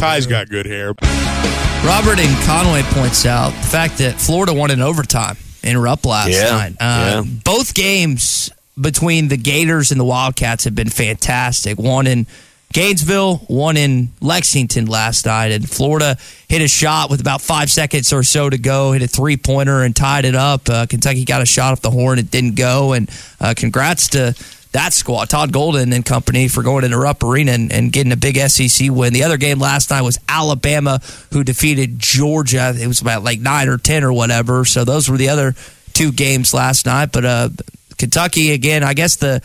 Ty's got good hair. Robert and Conway points out the fact that Florida won in overtime in Rupp last Yeah, night. Uh, yeah. Both games between the Gators and the Wildcats have been fantastic. One in Gainesville, one in Lexington last night. And Florida hit a shot with about five seconds or so to go, hit a three pointer and tied it up. Uh, Kentucky got a shot off the horn, it didn't go. And uh, congrats to that squad, Todd Golden and company, for going into Rupp Arena and, and getting a big SEC win. The other game last night was Alabama, who defeated Georgia. It was about like nine or ten or whatever. So those were the other two games last night. But uh, Kentucky again. I guess the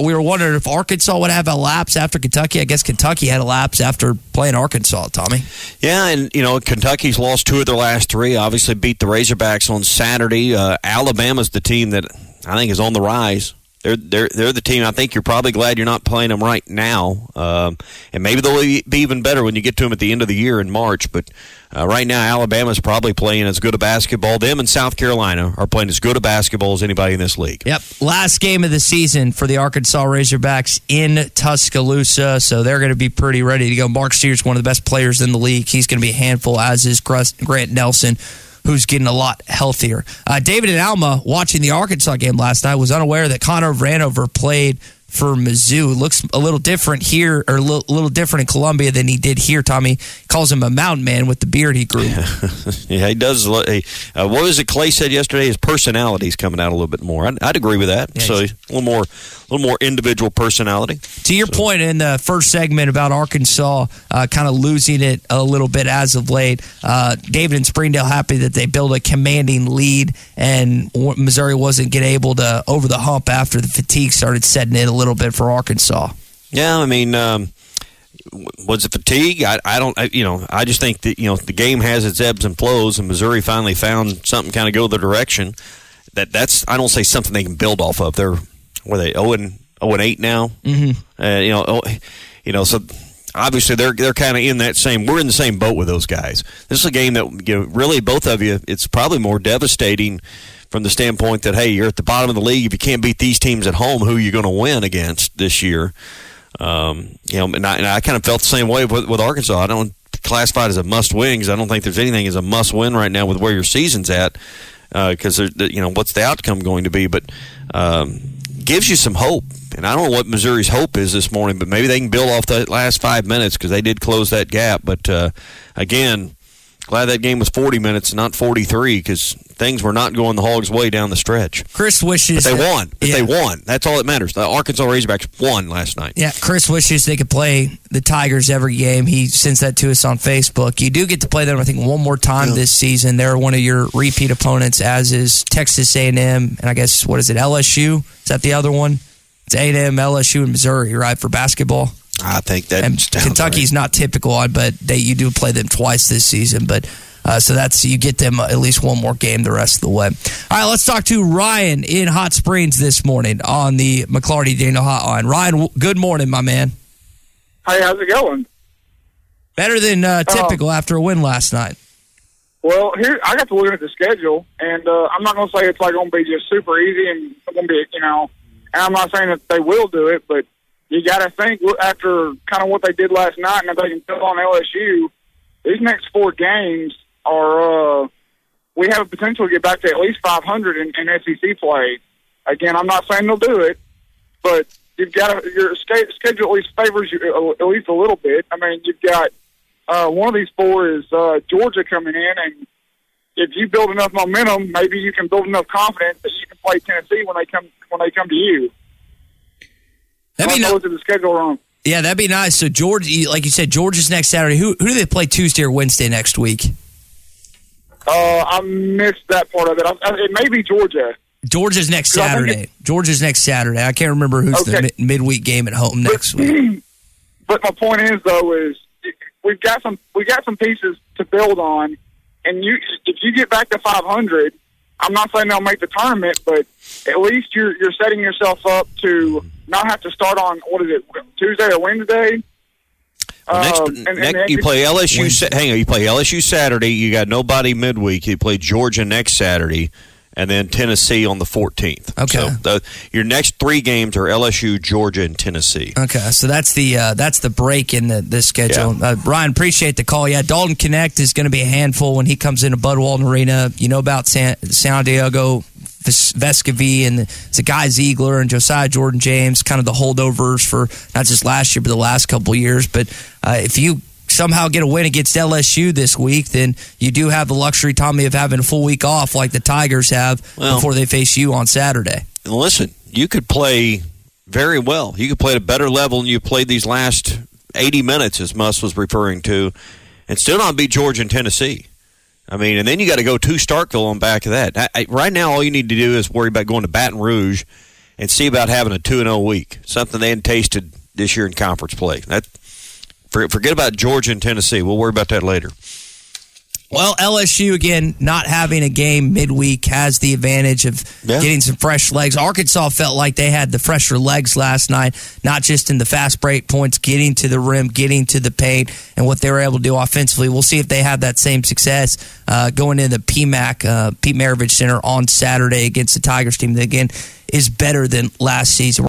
we were wondering if Arkansas would have a lapse after Kentucky. I guess Kentucky had a lapse after playing Arkansas. Tommy. Yeah, and you know Kentucky's lost two of their last three. Obviously, beat the Razorbacks on Saturday. Uh, Alabama's the team that I think is on the rise. They're they're they're the team. I think you're probably glad you're not playing them right now, um, and maybe they'll be even better when you get to them at the end of the year in March. But uh, right now, Alabama's probably playing as good a basketball. Them and South Carolina are playing as good a basketball as anybody in this league. Yep. Last game of the season for the Arkansas Razorbacks in Tuscaloosa. So they're going to be pretty ready to go. Mark Sears, one of the best players in the league. He's going to be a handful, as is Grant Nelson, who's getting a lot healthier. Uh, David and Alma, watching the Arkansas game last night, was unaware that Connor Vanover played for Mizzou. Looks a little different here, or a little, little different in Columbia than he did here. Tommy calls him a mountain man with the beard he grew. Yeah, he does. he- Uh, what was it? Clay said yesterday his personality is coming out a little bit more. I'd, I'd agree with that. Yeah, so a little more, a little more individual personality. To your point in the first segment about Arkansas uh, kind of losing it a little bit as of late, uh, David and Springdale happy that they built a commanding lead and Missouri wasn't getting able to over the hump after the fatigue started setting in a little bit for Arkansas. Yeah, I mean, um, was it fatigue? I, I don't. I, you know, I just think that you know the game has its ebbs and flows, and Missouri finally found something kind of go the direction that that's. I don't say something they can build off of. They're were they zero and zero and eight now. Mm-hmm. Uh, you know, oh, you know, so obviously they're they're kind of in that same. We're in the same boat with those guys. This is a game that you know, really both of you. It's probably more devastating from the standpoint that hey, you're at the bottom of the league. If you can't beat these teams at home, who are you going to win against this year? Um, you know, and I, and I kind of felt the same way with, with Arkansas. I don't classify it as a must win because I don't think there's anything as a must win right now with where your season's at. Because you know, what's the outcome going to be? But um, gives you some hope. And I don't know what Missouri's hope is this morning, but maybe they can build off that last five minutes because they did close that gap. But uh, again, glad that game was 40 minutes, not 43, because things were not going the Hogs' way down the stretch. Chris wishes But they that- won. But Yeah. they won. That's all that matters. The Arkansas Razorbacks won last night. Yeah, Chris wishes they could play the Tigers every game. He sends that to us on Facebook. You do get to play them, I think, one more time this season. They're one of your repeat opponents, as is Texas A&M, and I guess what is it, LSU? Is that the other one? It's A&M, LSU, and Missouri, right, for basketball. I think that And sounds Kentucky's not typical, but they you do play them twice this season. But uh, so that's you get them at least one more game the rest of the way. All right, let's talk to Ryan in Hot Springs this morning on the McLarty Daniel Hotline. Ryan, good morning, my man. Hey, how's it going? Better than uh, typical after a win last night. Well, here I got to looking at the schedule, and uh, I'm not going to say it's like going to be just super easy and going to be, you know. And I'm not saying that they will do it, but you got to think after kind of what they did last night, and if they can build on LSU, these next four games are. uh We have a potential to get back to at least 500 in, in SEC play. Again, I'm not saying they'll do it, but you've got your schedule at least favors you uh, at least a little bit. I mean, you've got uh, one of these four is uh, Georgia coming in, and if you build enough momentum, maybe you can build enough confidence that you can play Tennessee when they come when they come to you. Let me I know. looked at the schedule wrong. Yeah, that'd be nice. So George, like you said, Georgia's next Saturday. Who who do they play Tuesday or Wednesday next week? Uh, I missed that part of it. I, I, it may be Georgia. Georgia's next Yeah, I think Saturday. Georgia's next Saturday. I can't remember who's the Okay. mid- midweek game at home next week. But my point is, though, is we've got some we got some pieces to build on, and you if you get back to 500, I'm not saying they'll make the tournament, but at least you're you're setting yourself up to not have to start on what is it Tuesday or Wednesday. Well, next, Um, and- and next- then you play LSU. Hang on, you play LSU Saturday. You got nobody midweek. You play Georgia next Saturday, and then Tennessee on the 14th. Okay. So the, your next three games are LSU, Georgia, and Tennessee. Okay, so that's the uh, that's the break in the, the schedule. Uh, Ryan, appreciate the call. Yeah, Dalton Knecht is going to be a handful when he comes into Bud Walton Arena. You know about San, Santiago, Ves- Vescovi, and the guy Zeigler and Josiah Jordan James, kind of the holdovers for not just last year but the last couple years. But uh, if you somehow get a win against LSU this week, then you do have the luxury, Tommy, of having a full week off like the Tigers have Well- before they face you on Saturday. And listen, you could play very well. You could play at a better level than you played these last 80 minutes, as Muss was referring to, and still not beat Georgia and Tennessee. I mean, and then you got to go to Starkville on back of that. I, I, right now, all you need to do is worry about going to Baton Rouge and see about having a 2 0 week, something they hadn't tasted this year in conference play. That Forget about Georgia and Tennessee. We'll worry about that later. Well, LSU again not having a game midweek has the advantage of Yeah. getting some fresh legs. Arkansas felt like they had the fresher legs last night, not just in the fast break points, getting to the rim, getting to the paint, and what they were able to do offensively. We'll see if they have that same success uh, going into the PMAC uh, Pete Maravich Center on Saturday against the Tigers team that again is better than last season.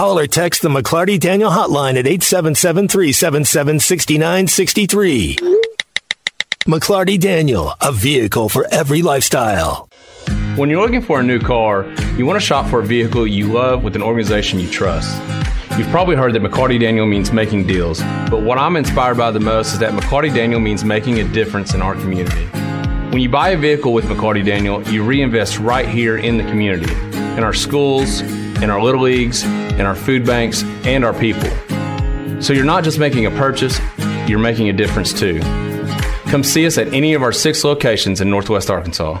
Call or text the McLarty Daniel hotline at 877 377 6963. McLarty Daniel, a vehicle for every lifestyle. When you're looking for a new car, you want to shop for a vehicle you love with an organization you trust. You've probably heard that McLarty Daniel means making deals, but what I'm inspired by the most is that McLarty Daniel means making a difference in our community. When you buy a vehicle with McLarty Daniel, you reinvest right here in the community, in our schools, in our little leagues, in our food banks, and our people. So you're not just making a purchase, you're making a difference too. Come see us at any of our six locations in Northwest Arkansas.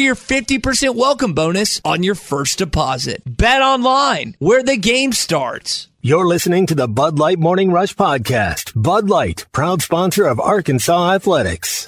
your 50% welcome bonus on your first deposit. Bet online where the game starts. You're listening to the Bud Light Morning Rush Podcast. Bud Light, proud sponsor of Arkansas Athletics.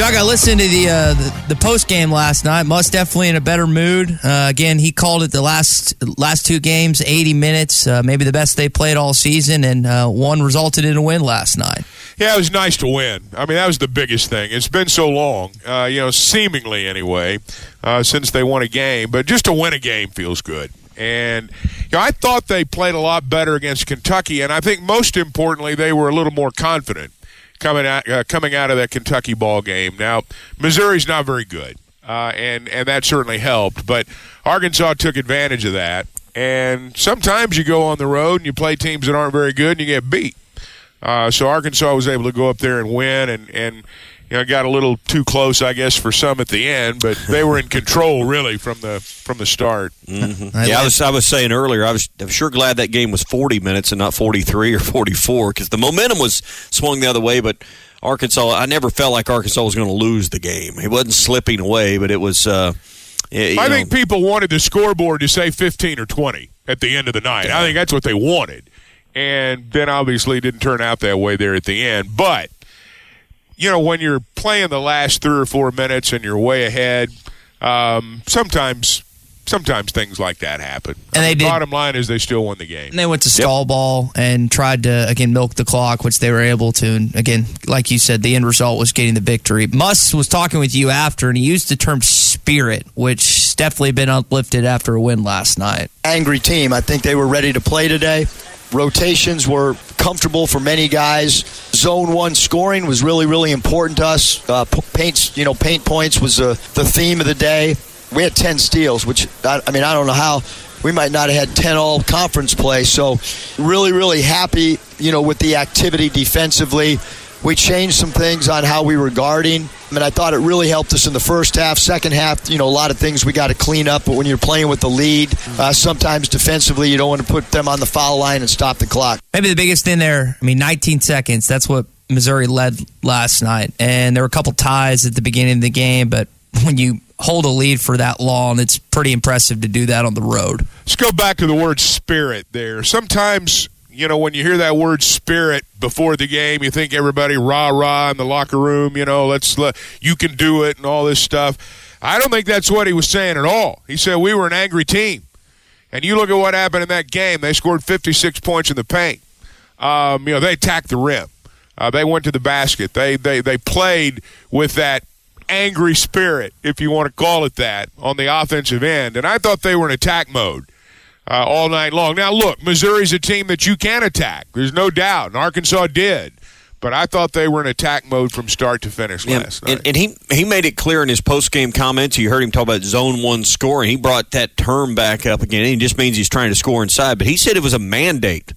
Chuck, I listened to the uh, the, the post game last night. Muss definitely in a better mood. Uh, again, he called it the last last two games, eighty minutes, uh, maybe the best they played all season, and uh, one resulted in a win last night. Yeah, it was nice to win. I mean, that was the biggest thing. It's been so long, uh, you know, seemingly anyway, uh, since they won a game. But just to win a game feels good. And you know, I thought they played a lot better against Kentucky, and I think most importantly, they were a little more confident coming out uh, coming out of that Kentucky ball game. Now, Missouri's not very good, uh, and and that certainly helped. But Arkansas took advantage of that. And sometimes you go on the road and you play teams that aren't very good and you get beat. Uh, so Arkansas was able to go up there and win, and and you know got a little too close, I guess, for some at the end, but they were in control really from the from the start. Mm-hmm. yeah, I was I was saying earlier, I was I'm sure glad that game was 40 minutes and not 43 or 44 because the momentum was swung the other way. But Arkansas, I never felt like Arkansas was going to lose the game. It wasn't slipping away, but it was. Uh, you I know, think people wanted the scoreboard to say 15 or 20 at the end of the night. I think that's what they wanted. And then obviously it didn't turn out that way there at the end. But, you know, when you're playing the last three or four minutes and you're way ahead, um, sometimes sometimes things like that happen. And they did- Bottom line is they still won the game. And they went to skull ball and tried to again milk the clock, which they were able to. And again, like you said, the end result was getting the victory. Muss was talking with you after, and he used the term spirit, which definitely been uplifted after a win last night. angry team. I think they were ready to play today. Rotations were comfortable for many guys. Zone one scoring was really, really important to us. Uh, paints, you know, paint points was uh, the theme of the day. We had 10 steals, which I, I mean, I don't know how we might not have had 10 all conference play. So, really, really happy, you know, with the activity defensively. We changed some things on how we were guarding. I mean, I thought it really helped us in the first half. Second half, you know, a lot of things we got to clean up. But when you're playing with the lead, uh, sometimes defensively, you don't want to put them on the foul line and stop the clock. Maybe the biggest thing there, I mean, 19 seconds. That's what Missouri led last night. And there were a couple ties at the beginning of the game, but when you hold a lead for that long, it's pretty impressive to do that on the road. Let's go back to the word spirit there. Sometimes, you know, when you hear that word spirit before the game, you think everybody rah rah in the locker room, you know, let's let you can do it and all this stuff. I don't think that's what he was saying at all. He said we were an angry team. And you look at what happened in that game. They scored 56 points in the paint. Um, you know, they attacked the rim. Uh, they went to the basket. They, they, they played with that angry spirit, if you want to call it that, on the offensive end. And I thought they were in attack mode uh, all night long. Now, look, Missouri's a team that you can attack. There's no doubt. And Arkansas did. But I thought they were in attack mode from start to finish Yeah, last night. and, and he he made it clear in his post game comments. You heard him talk about zone one scoring. He brought that term back up again. It just means he's trying to score inside. But he said it was a mandate,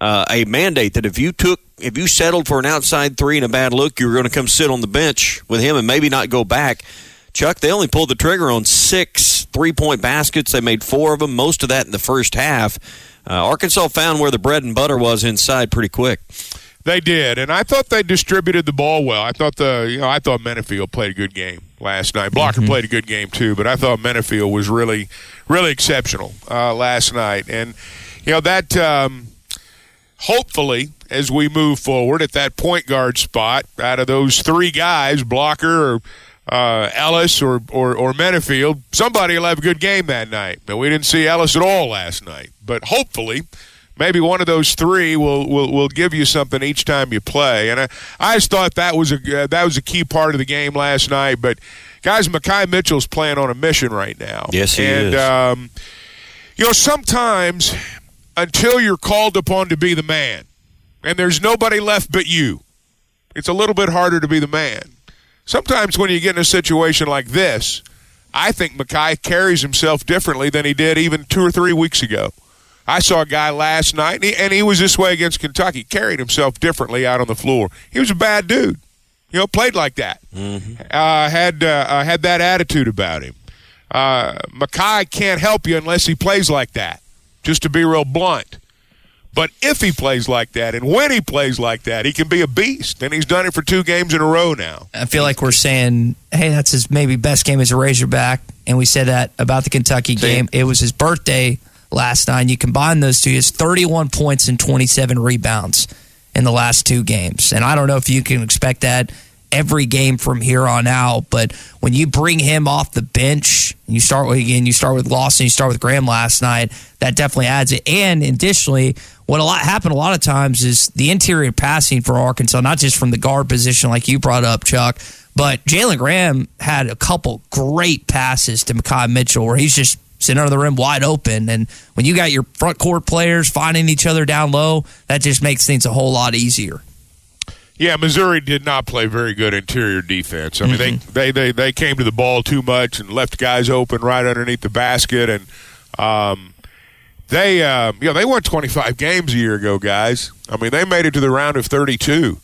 uh, a mandate that if you took if you settled for an outside three and a bad look, you were going to come sit on the bench with him and maybe not go back. Chuck, they only pulled the trigger on six three point baskets. They made four of them, most of that in the first half. Uh, Arkansas found where the bread and butter was inside pretty quick. They did, and I thought they distributed the ball well. I thought the you know I thought Menifield played a good game last night. Blocker played a good game too, but I thought Menifield was really really exceptional uh, last night, and you know that um, hopefully as we move forward at that point guard spot, out of those three guys, Blocker or uh, Ellis or, or or Menifield, somebody will have a good game that night. But we didn't see Ellis at all last night. But hopefully maybe one of those three will, will, will give you something each time you play. And I, I just thought that was a uh, that was a key part of the game last night. But guys, Makai Mitchell's playing on a mission right now. Yes, he and, is. Um, you know, sometimes until you're called upon to be the man, and there's nobody left but you, it's a little bit harder to be the man. Sometimes when you get in a situation like this, I think Makai carries himself differently than he did even two or three weeks ago. I saw a guy last night, and he, and he was this way against Kentucky. Carried himself differently out on the floor. He was a bad dude. You know, played like that. Uh, had uh, uh, had that attitude about him. Uh, Makai can't help you unless he plays like that. Just to be real blunt. But if he plays like that, and when he plays like that, he can be a beast. And he's done it for two games in a row now. I feel like we're saying, hey, that's his maybe best game as a Razorback. And we said that about the Kentucky game. It was his birthday last night. You combine those two, he has 31 points and 27 rebounds in the last two games. And I don't know if you can expect that every game from here on out, but when you bring him off the bench, you start with again, you start with Lawson, you start with Graham last night, that definitely adds it. And additionally, what a lot happened a lot of times is the interior passing for Arkansas, not just from the guard position like you brought up, Chuck, but Jalen Graham had a couple great passes to Makai Mitchell where he's just sitting under the rim wide open. And when you got your front court players finding each other down low, that just makes things a whole lot easier. Yeah, Missouri did not play very good interior defense. I mean, they, they, they, they came to the ball too much and left guys open right underneath the basket. And um, they, uh, you know, they won 25 games a year ago, guys. I mean, they made it to the round of 32.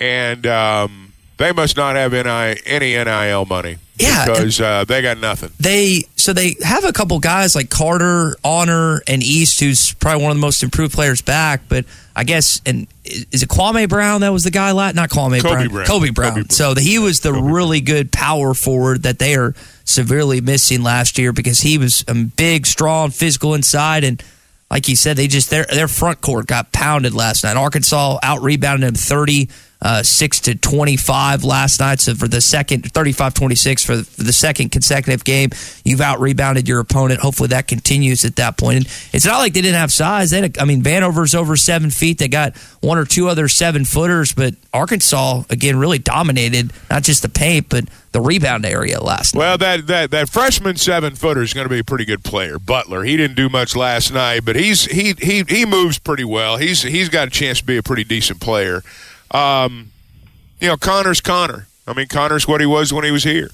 And um, they must not have NI, any NIL money. Yeah, Because uh, they got nothing. They so they have a couple guys like Carter, Honor, and East, who's probably one of the most improved players back. But I guess and is it Kwame Brown that was the guy? Not Kwame Kobe Brown, Brown. Kobe Brown. Kobe Brown. So he was the really good power forward that they are severely missing last year because he was big, strong, physical inside, and like you said, they just their their front court got pounded last night. Arkansas out rebounded them thirty uh, six to twenty five last night. So for the second 35-26 for, for the second consecutive game, you've out rebounded your opponent. Hopefully that continues at that point. And it's not like they didn't have size. They had, I mean, Vanover's over seven feet. They got one or two other seven footers, but Arkansas again really dominated not just the paint but the rebound area last night. Well, that that that freshman seven footer is going to be a pretty good player. Butler. He didn't do much last night, but he's he he he moves pretty well. He's he's got a chance to be a pretty decent player. Um, you know, Connor's Connor. I mean, Connor's what he was when he was here.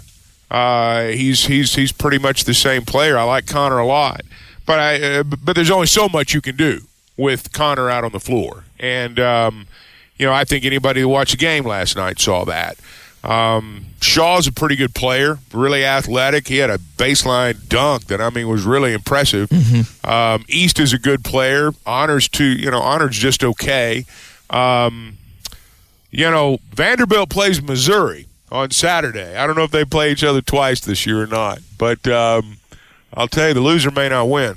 Uh, he's he's he's pretty much the same player. I like Connor a lot, but I uh, but there's only so much you can do with Connor out on the floor, and um, you know I think anybody who watched the game last night saw that. Um, Shaw's a pretty good player, really athletic. He had a baseline dunk that I mean was really impressive. Mm-hmm. Um, East is a good player. Honors to you know Honors just okay. Um, you know Vanderbilt plays Missouri on Saturday. I don't know if they play each other twice this year or not, but um, I'll tell you the loser may not win.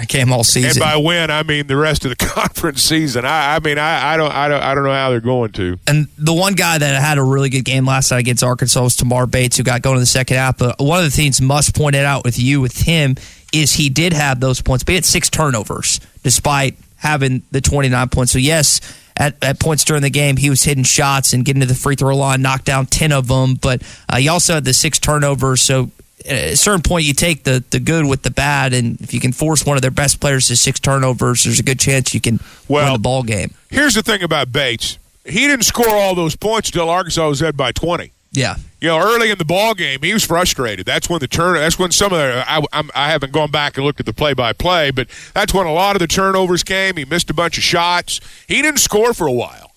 I came all season. And by win, I mean the rest of the conference season. I, I mean, I, I, don't, I don't, I don't know how they're going to. And the one guy that had a really good game last night against Arkansas was Tamar Bates, who got going in the second half. But one of the things Muss pointed out with you with him is he did have those points, but he had six turnovers despite having the 29 points. So yes, at, at points during the game, he was hitting shots and getting to the free throw line, knocked down 10 of them. But uh, he also had the six turnovers. So at a certain point, you take the, the good with the bad, and if you can force one of their best players to six turnovers, there's a good chance you can well, win the ball game. Here's the thing about Bates: he didn't score all those points until Arkansas was led by 20. Yeah, you know, early in the ball game, he was frustrated. That's when the turn. That's when some of the. I, I'm, I haven't gone back and looked at the play-by-play, but that's when a lot of the turnovers came. He missed a bunch of shots. He didn't score for a while,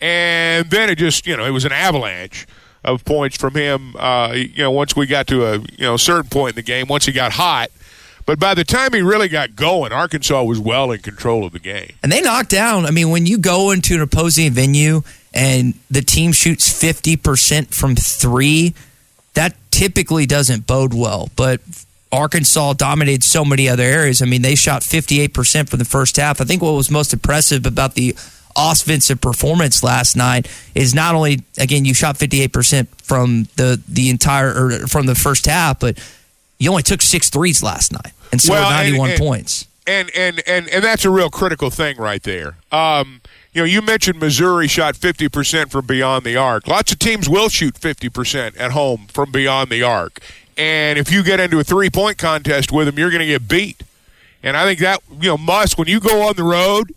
and then it just you know it was an avalanche of points from him. Uh, you know, once we got to a you know certain point in the game, once he got hot. But by the time he really got going, Arkansas was well in control of the game. And they knocked down. I mean, when you go into an opposing venue and the team shoots 50% from three, that typically doesn't bode well. But Arkansas dominated so many other areas. I mean, they shot 58% for the first half. I think what was most impressive about the offensive performance last night is not only again you shot 58% from the the entire or from the first half but you only took six threes last night and scored Well, and- 91 and- points and and and and that's a real critical thing right there. Um, you know, you mentioned Missouri shot 50% from beyond the arc. Lots of teams will shoot 50% at home from beyond the arc. And if you get into a three-point contest with them, you're going to get beat. And I think that, you know, must when you go on the road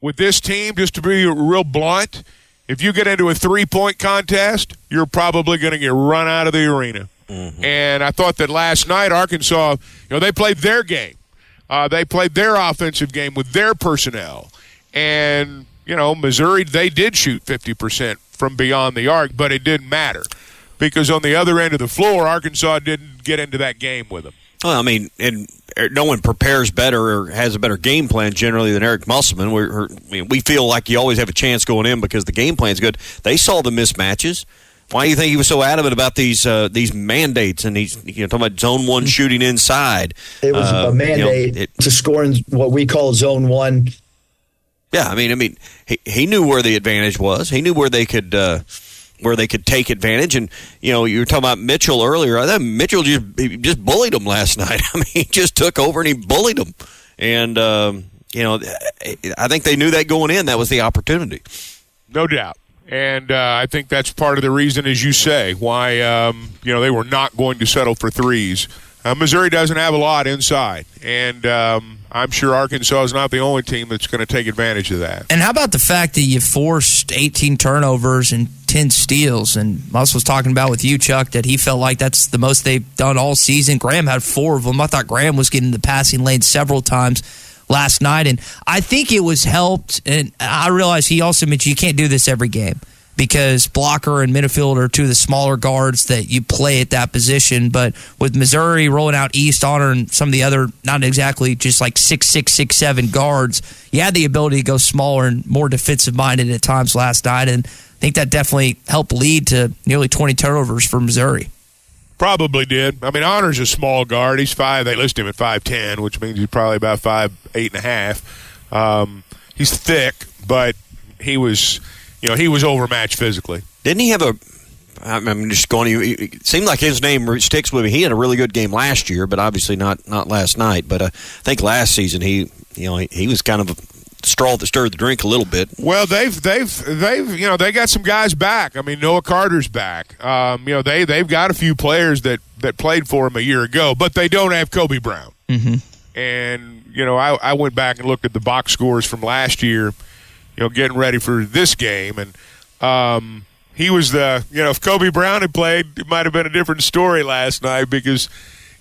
with this team just to be real blunt, if you get into a three-point contest, you're probably going to get run out of the arena. And I thought that last night Arkansas, you know, they played their game. Uh, they played their offensive game with their personnel. And, you know, Missouri, they did shoot 50% from beyond the arc, but it didn't matter because on the other end of the floor, Arkansas didn't get into that game with them. Well, I mean, and er, no one prepares better or has a better game plan generally than Eric Musselman. We're, we're- I mean, we feel like you always have a chance going in because the game plan's good. They saw the mismatches. Why do you think he was so adamant about these uh, these mandates and these you know talking about zone one shooting inside? It was Uh, a you know, mandate it- to score in what we call zone one. Yeah, I mean, I mean, he, he knew where the advantage was. He knew where they could uh, where they could take advantage. And you know, you were talking about Mitchell earlier. I thought Mitchell just just bullied him last night. I mean, he just took over and he bullied him. And um, you know, I think they knew that going in. That was the opportunity. No doubt. And uh, I think that's part of the reason, as you say, why um, you know they were not going to settle for threes. Uh, Missouri doesn't have a lot inside, and um, I'm sure Arkansas is not the only team that's going to take advantage of that. And how about the fact that you forced 18 turnovers and 10 steals? And Muss was talking about with you, Chuck, that he felt like that's the most they've done all season. Graham had four of them. I thought Graham was getting the passing lane several times last night. And I think it was helped. And I realize he also mentioned you can't do this every game because blocker and Menifield are two of the smaller guards that you play at that position. But with Missouri rolling out East Honor and some of the other, not exactly just like six, six, six, seven guards, you had the ability to go smaller and more defensive minded at times last night. And I think that definitely helped lead to nearly 20 turnovers for Missouri. Probably did. I mean, Honor's a small guard. He's five. They list him at five ten, which means he's probably about five eight and a half. Um, he's thick, but he was, you know, he was overmatched physically. Didn't he have a? I'm just going. to It seemed like his name sticks with me. He had a really good game last year, but obviously not not last night. But uh, I think last season he, you know, he, he was kind of a straw that stirred the drink a little bit. Well, they've they've they've you know they got some guys back. I mean, Noah Carter's back. Um, you know they they've got a few players that that played for him a year ago, but they don't have Kobe Brown. Mm-hmm. And you know, I, I went back and looked at the box scores from last year. You know, getting ready for this game, and um, he was the you know if Kobe Brown had played, it might have been a different story last night because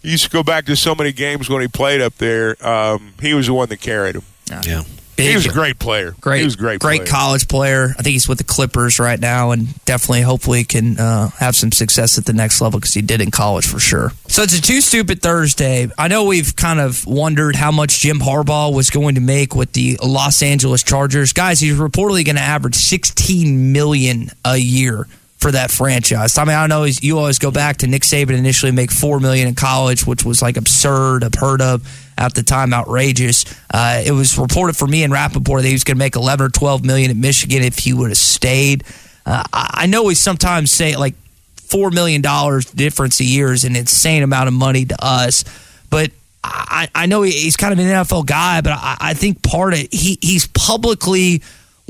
you used to go back to so many games when he played up there. Um, he was the one that carried him. Yeah. Big- he was a great player. Great, he was a great, great player. college player. I think he's with the Clippers right now, and definitely, hopefully, can uh, have some success at the next level because he did in college for sure. So it's a too stupid Thursday. I know we've kind of wondered how much Jim Harbaugh was going to make with the Los Angeles Chargers, guys. He's reportedly going to average 16 million a year for that franchise. I mean, I know he's- you always go back to Nick Saban initially make four million in college, which was like absurd, unheard of at the time, outrageous. Uh, it was reported for me and Rapoport that he was going to make 11 or 12 million at Michigan if he would have stayed. Uh, I know we sometimes say like four million dollars difference a year is an insane amount of money to us, but I, I know he's kind of an NFL guy, but I, I think part of he he's publicly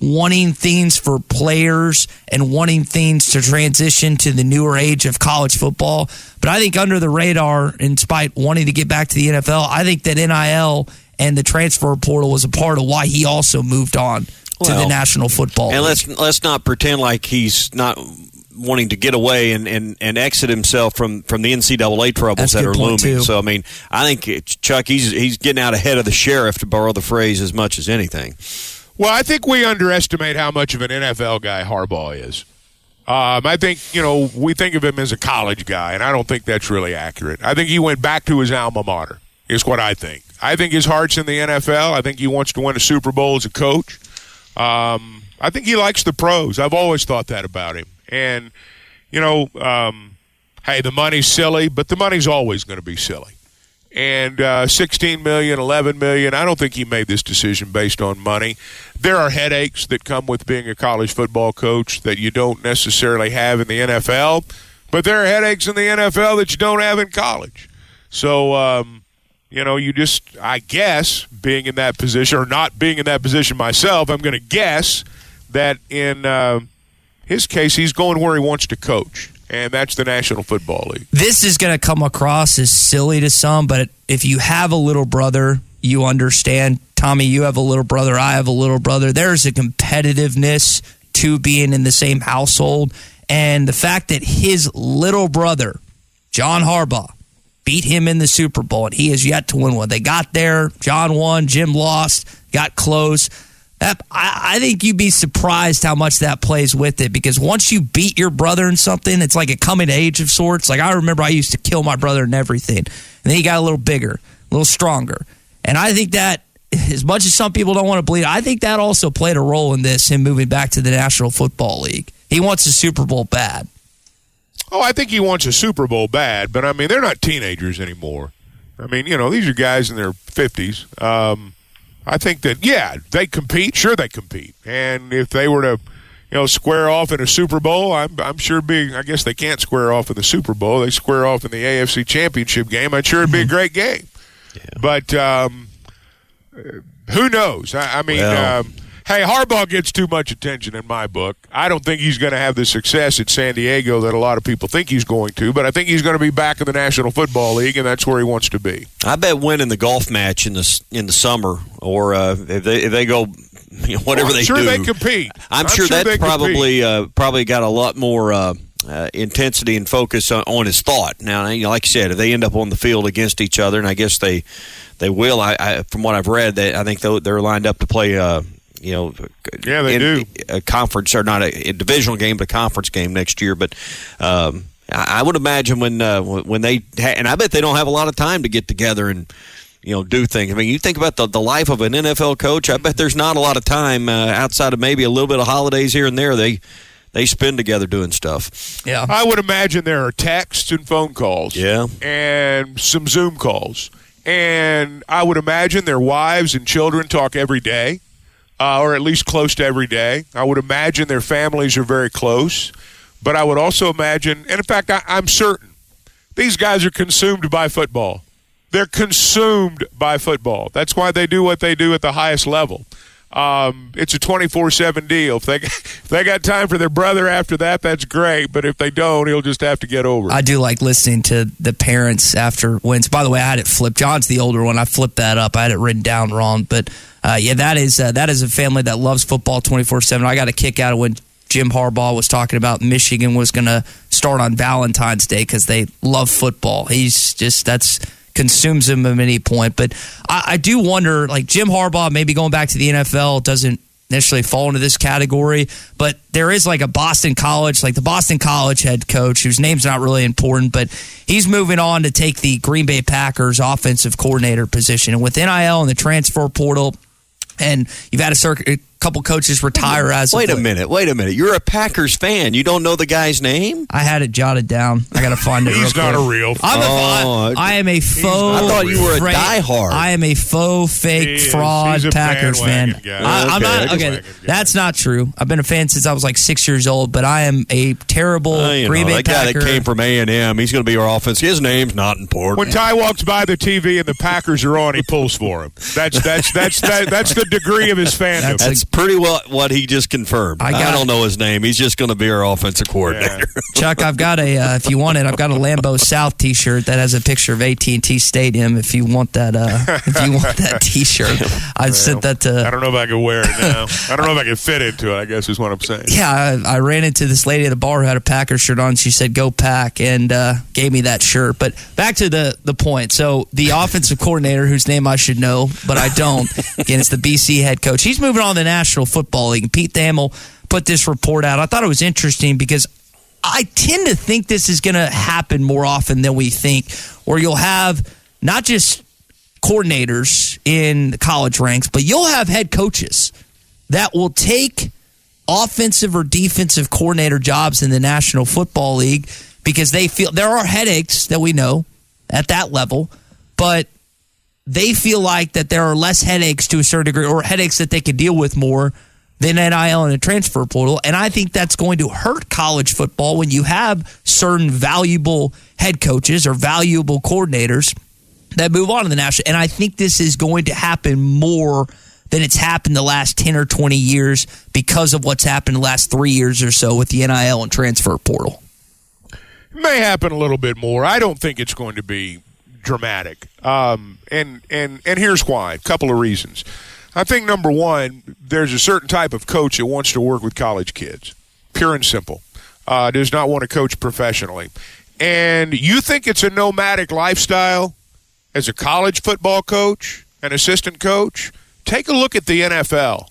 wanting things for players and wanting things to transition to the newer age of college football. But I think under the radar, in spite wanting to get back to the NFL, I think that NIL and the transfer portal was a part of why he also moved on to the National Football. And League. let's let's not pretend like he's not wanting to get away and, and, and exit himself from, from the NCAA troubles That's that are looming. too. So I mean, I think Chuck he's he's getting out ahead of the sheriff to borrow the phrase as much as anything. Well, I think we underestimate how much of an NFL guy Harbaugh is. Um, I think you know we think of him as a college guy, and I don't think that's really accurate. I think he went back to his alma mater. Is what I think. I think his heart's in the NFL. I think he wants to win a Super Bowl as a coach. Um, I think he likes the pros. I've always thought that about him. And you know, um, hey, the money's silly, but the money's always going to be silly and uh, 16 million, 11 million. I don't think he made this decision based on money. There are headaches that come with being a college football coach that you don't necessarily have in the NFL, but there are headaches in the NFL that you don't have in college. So, um, you know, you just, I guess, being in that position or not being in that position myself, I'm going to guess that in uh, his case, he's going where he wants to coach, and that's the National Football League. this is going to come across as silly to some, but if you have a little brother, you understand. Tommy, you have a little brother. I have a little brother. There's a competitiveness to being in the same household. And the fact that his little brother, John Harbaugh, beat him in the Super Bowl, and he has yet to win one. They got there. John won. Jim lost. Got close. I, I think you'd be surprised how much that plays with it because once you beat your brother in something, it's like a coming age of sorts. Like I remember I used to kill my brother in everything, and then he got a little bigger, a little stronger. And I think that, as much as some people don't want to believe, I think that also played a role in this, him moving back to the National Football League. He wants a Super Bowl bad. Oh, I think he wants a Super Bowl bad, but I mean, they're not teenagers anymore. I mean, you know, these are guys in their 50s. Um, I think that, yeah, they compete. Sure, they compete. And if they were to, you know, square off in a Super Bowl, I'm, I'm sure being, I guess they can't square off in the Super Bowl. They square off in the AFC Championship game. I'm sure it'd be a great game. But um, who knows? I, I mean, Well- um, hey, Harbaugh gets too much attention in my book. I don't think he's going to have the success at San Diego that a lot of people think he's going to, but I think he's going to be back in the National Football League, and that's where he wants to be. I bet winning the golf match in the in the summer, or uh, if they if they go, you know, whatever Well, I'm they sure do, they compete. I'm, I'm sure, sure they that's probably uh, probably got a lot more uh, uh, intensity and focus on, on his thought. Now, you know, like you said, if they end up on the field against each other, and I guess they they will. I, I from what I've read, that I think they're they're lined up to play. Uh, you know, Yeah, they in- do. a conference or not a, a divisional game, but a conference game next year. But um, I, I would imagine when uh, when when they ha- and I bet they don't have a lot of time to get together and you know do things. I mean, you think about the the life of an NFL coach. I bet there's not a lot of time uh, outside of maybe a little bit of holidays here and there. They they spend together doing stuff. Yeah. I would imagine there are texts and phone calls. Yeah. And some Zoom calls. And I would imagine their wives and children talk every day, uh, or at least close to every day. I would imagine their families are very close. But I would also imagine, and in fact, I, I'm certain, these guys are consumed by football. They're consumed by football. That's why they do what they do at the highest level. Um, it's a 24 7 deal. If they, if they got time for their brother after that, that's great. But if they don't, he'll just have to get over it. I do like listening to the parents after wins. By the way, I had it flipped. John's the older one. I flipped that up. I had it written down wrong. But uh, yeah, that is uh, that is a family that loves football 24 7. I got a kick out of when Jim Harbaugh was talking about Michigan was going to start on Valentine's Day because they love football. He's just, that's consumes him at any point. But I, I do wonder, like Jim Harbaugh, maybe going back to the NFL doesn't necessarily fall into this category, but there is like a Boston College, like the Boston College head coach, whose name's not really important, but he's moving on to take the Green Bay Packers offensive coordinator position. And with NIL and the transfer portal, and you've had a, circuit, couple coaches retire as. Wait a minute. Wait a minute. You're a Packers fan. You don't know the guy's name? I had it jotted down. I got to find it. He's real not quick. a real I'm a, Oh, I, I am a faux. I thought you were a fra- diehard. I am a faux fake He fraud Packers fan. guy. I, I'm Okay. not. Okay, that's not true. I've been a fan since I was like six years old. But I am a terrible Uh, you Green know, Bay that guy that came from A and M. He's going to be our offense. His name's not important. When Ty walks by the TV and the Packers are on, he pulls for him. That's that's that's that, that's the degree of his fandom. That's pretty well what he just confirmed. I I, don't know his name. He's just going to be our offensive coordinator. Chuck, I've got a. Uh, if you want it, I've got a Lambeau South T-shirt that has a picture of AT and T Stadium. If you want that, uh, if you want that T-shirt, I sent that to. I don't know if I can wear it now. I don't know if I can fit into it. I guess is what I'm saying. Yeah, I, I ran into this lady at the bar who had a Packers shirt on. She said, "Go Pack," and uh, gave me that shirt. But back to the the point. So the offensive coordinator, whose name I should know, but I don't. Again, it's the BC head coach. He's moving on to the National Football League. Pete Thamel put this report out. I thought it was interesting because I tend to think this is going to happen more often than we think, where you'll have not just coordinators in the college ranks, but you'll have head coaches that will take offensive or defensive coordinator jobs in the National Football League because they feel there are headaches that we know at that level, but they feel like that there are less headaches to a certain degree or headaches that they could deal with more than NIL and the transfer portal. And I think that's going to hurt college football when you have certain valuable head coaches or valuable coordinators that move on to the national. And I think this is going to happen more than it's happened the last 10 or 20 years because of what's happened the last three years or so with the NIL and transfer portal. It may happen a little bit more. I don't think it's going to be dramatic. Um, and and and here's why. A couple of reasons. I think number one, there's a certain type of coach that wants to work with college kids, pure and simple. Uh, does not want to coach professionally, and you think it's a nomadic lifestyle as a college football coach, an assistant coach. Take a look at the NFL.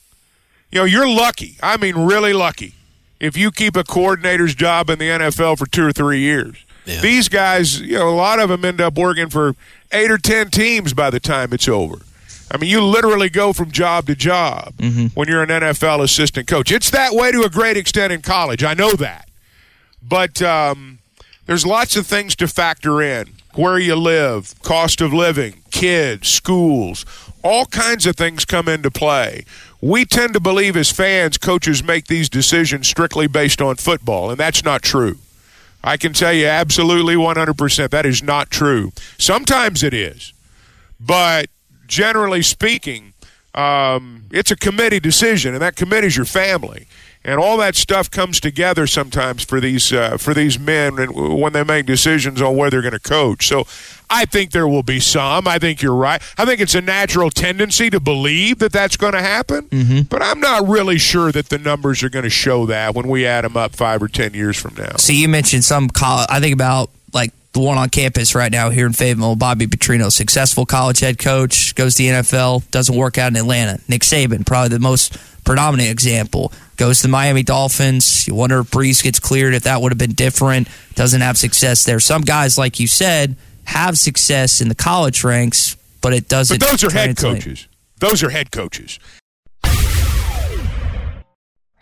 You know, you're lucky. I mean, really lucky if you keep a coordinator's job in the NFL for two or three years. These guys, you know, a lot of them end up working for eight or ten teams by the time it's over. I mean, you literally go from job to job when you're an NFL assistant coach. It's that way to a great extent in college. I know that. But um, there's lots of things to factor in where you live, cost of living, kids, schools, all kinds of things come into play. We tend to believe as fans, coaches make these decisions strictly based on football, and that's not true. I can tell you absolutely 100% that is not true. Sometimes it is, but generally speaking, um, it's a committee decision, and that committee is your family, and all that stuff comes together sometimes for these uh, for these men and when they make decisions on where they're going to coach. So, I think there will be some. I think you're right. I think it's a natural tendency to believe that that's going to happen, but I'm not really sure that the numbers are going to show that when we add them up five or ten years from now. So you mentioned some college. I think about like the one on campus right now here in Fayetteville, Bobby Petrino, successful college head coach, goes to the NFL, doesn't work out in Atlanta. Nick Saban, probably the most predominant example, goes to the Miami Dolphins. You wonder if Brees gets cleared, if that would have been different. Doesn't have success there. Some guys, like you said, have success in the college ranks, but it doesn't. But those are head coaches. Those are head coaches.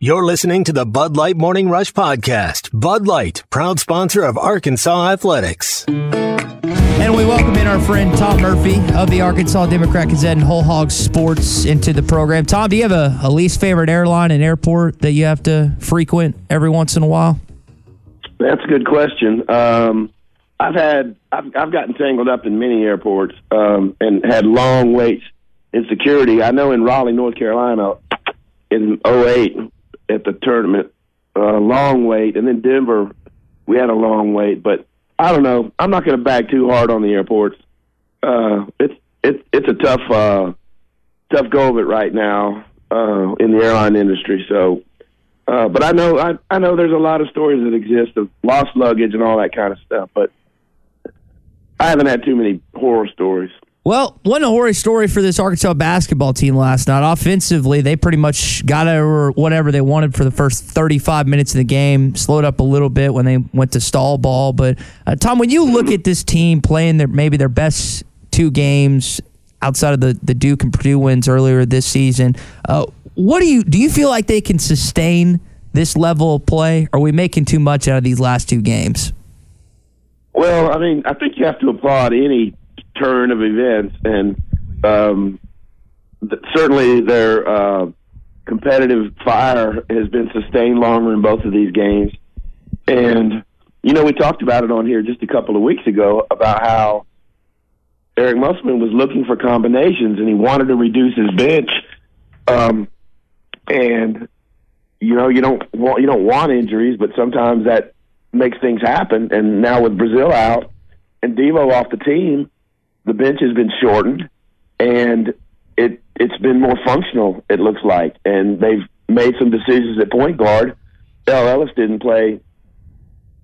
You're listening to the Bud Light Morning Rush Podcast. Bud Light, proud sponsor of Arkansas Athletics. And we welcome in our friend Tom Murphy of the Arkansas Democrat Gazette and Whole Hog Sports into the program. Tom, do you have a, a least favorite airline and airport that you have to frequent every once in a while? That's a good question. Um, I've had I've, I've gotten tangled up in many airports um, and had long waits in security. I know in Raleigh, North Carolina, in 08, at the tournament, uh, long wait, and then Denver, we had a long wait. But I don't know. I'm not going to bag too hard on the airports. Uh, it's it's it's a tough uh, tough go of it right now uh, in the airline industry. So, uh, but I know I I know there's a lot of stories that exist of lost luggage and all that kind of stuff. But I haven't had too many horror stories. Well, one horror story for this Arkansas basketball team last night. Offensively, they pretty much got over whatever they wanted for the first 35 minutes of the game. Slowed up a little bit when they went to stall ball. But uh, Tom, when you look at this team playing their maybe their best two games outside of the the Duke and Purdue wins earlier this season, uh, what do you do? You feel like they can sustain this level of play? Are we making too much out of these last two games? Well, I mean, I think you have to applaud any turn of events, and um, th- certainly their uh, competitive fire has been sustained longer in both of these games. And you know, we talked about it on here just a couple of weeks ago about how Eric Musselman was looking for combinations, and he wanted to reduce his bench. Um, and you know, you don't want you don't want injuries, but sometimes that makes things happen. And now with Brazile out and Devo off the team, the bench has been shortened, and it it's been more functional. It looks like, and they've made some decisions at point guard. El Ellis didn't play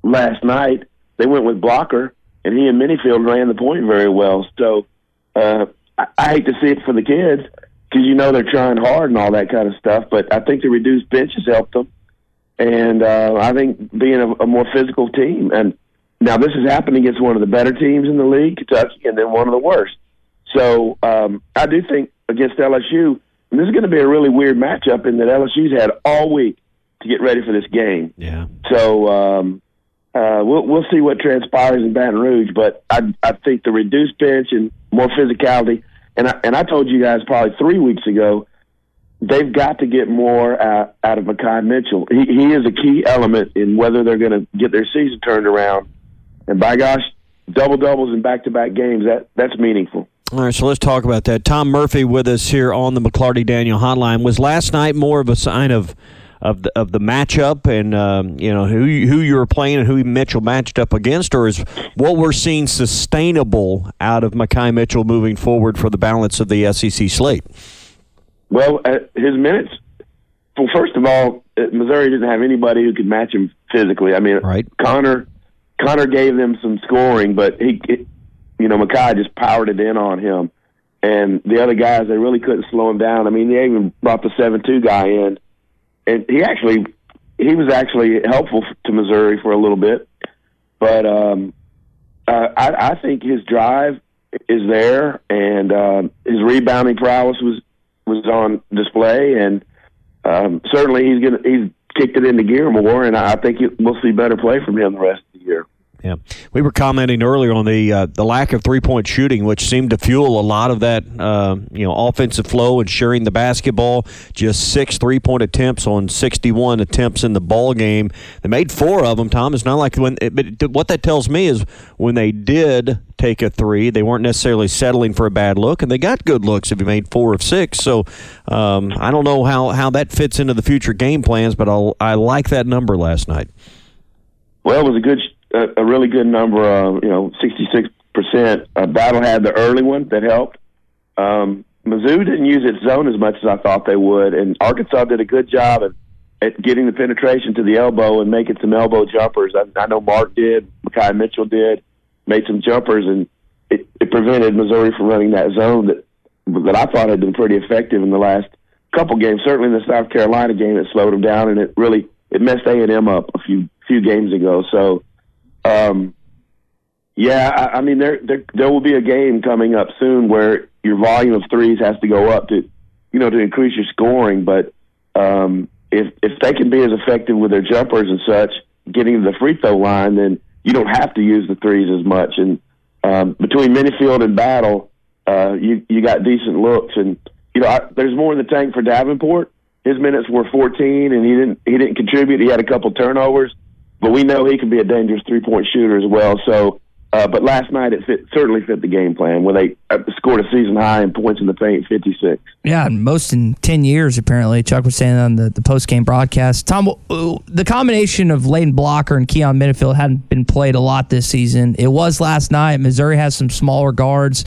last night. They went with Blocker, and he and Menifield ran the point very well. So uh, I, I hate to see it for the kids because you know they're trying hard and all that kind of stuff. But I think the reduced bench has helped them, and uh, I think being a, a more physical team and now, this has happened against one of the better teams in the league, Kentucky, and then one of the worst. So um, I do think against LSU, and this is going to be a really weird matchup in that LSU's had all week to get ready for this game. Yeah. So um, uh, we'll we'll see what transpires in Baton Rouge, but I I think the reduced bench and more physicality, and I, and I told you guys probably three weeks ago, they've got to get more out, out of Makhi Mitchell. He he is a key element in whether they're going to get their season turned around and by gosh, double doubles in back to back games that that's meaningful. All right, so let's talk about that. Tom Murphy with us here on the McLarty Daniel Hotline. Was last night more of a sign of of the of the matchup and um, you know who who you were playing and who Mitchell matched up against, or is what we're seeing sustainable out of Makhi Mitchell moving forward for the balance of the SEC slate? Well, uh, his minutes. Well, first of all, uh, Missouri didn't have anybody who could match him physically. I mean, right. Connor Connor gave them some scoring, but he, you know, Makhi just powered it in on him. And the other guys, they really couldn't slow him down. I mean, they even brought the seven-two guy in, and he actually, he was actually helpful to Missouri for a little bit. But um, uh, I, I think his drive is there, and uh, his rebounding prowess was was on display, and um, certainly he's gonna he's kicked it into gear more, and I think it, we'll see better play from him the rest. Yeah, we were commenting earlier on the uh, the lack of three point shooting, which seemed to fuel a lot of that uh, you know offensive flow and sharing the basketball. Just six three point attempts on sixty one attempts in the ball game. They made four of them. Tom, it's not like when. But what that tells me is when they did take a three, they weren't necessarily settling for a bad look, and they got good looks if you made four of six. So um, I don't know how how that fits into the future game plans, but I'll, I like that number last night. Well, it was a good a, a really good number. of you know, sixty six percent. Battle had the early one that helped. Um, Mizzou didn't use its zone as much as I thought they would, and Arkansas did a good job at, at getting the penetration to the elbow and making some elbow jumpers. I, I know Mark did, Makhi Mitchell did, made some jumpers, and it, it prevented Missouri from running that zone that that I thought had been pretty effective in the last couple games. Certainly in the South Carolina game, it slowed them down, and it really it messed A and M up a few few games ago. So, um, yeah, I, I mean there, there there will be a game coming up soon where your volume of threes has to go up to, you know, to increase your scoring. But um, if if they can be as effective with their jumpers and such, getting to the free throw line, then you don't have to use the threes as much. And um, between Menifield and Battle, uh, you you got decent looks, and you know I, there's more in the tank for Davenport. His minutes were 14, and he didn't he didn't contribute. He had a couple turnovers, but we know he can be a dangerous three point shooter as well. So uh, but last night it fit, certainly fit the game plan when they uh, scored a season high in points in the paint, 56. Yeah, most in 10 years, apparently. Chuck was saying on the, the post game broadcast. Tom, the combination of Layden Blocker and Keon Menifield hadn't been played a lot this season. It was last night. Missouri has some smaller guards.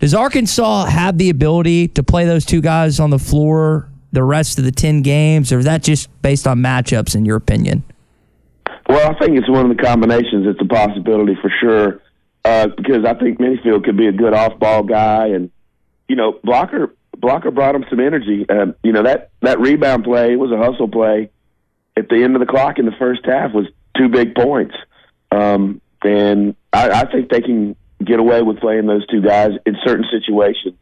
Does Arkansas have the ability to play those two guys on the floor the rest of the 10 games, or is that just based on matchups, in your opinion? Well, I think it's one of the combinations. It's a possibility for sure uh, because I think Menifield could be a good off-ball guy, and you know, Blocker Blocker brought him some energy. Uh, you know that that rebound play was a hustle play at the end of the clock in the first half was two big points, um, and I, I think they can get away with playing those two guys in certain situations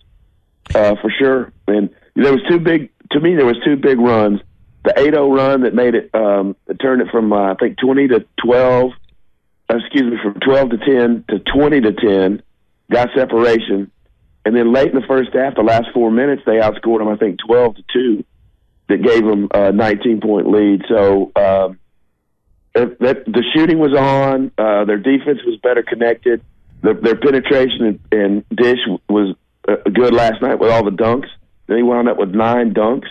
uh, for sure. And there was two big to me. There was two big runs. The 8-0 run that made it um, turned it from uh, I think 20 to 12 excuse me, from 12 to 10 to 20 to 10, got separation. And then late in the first half, the last four minutes, they outscored them, I think, 12 to 2, that gave them a 19 point lead. So, um, that, the shooting was on, uh, their defense was better connected, their, their penetration and, and dish was uh, good last night with all the dunks. They wound up with nine dunks.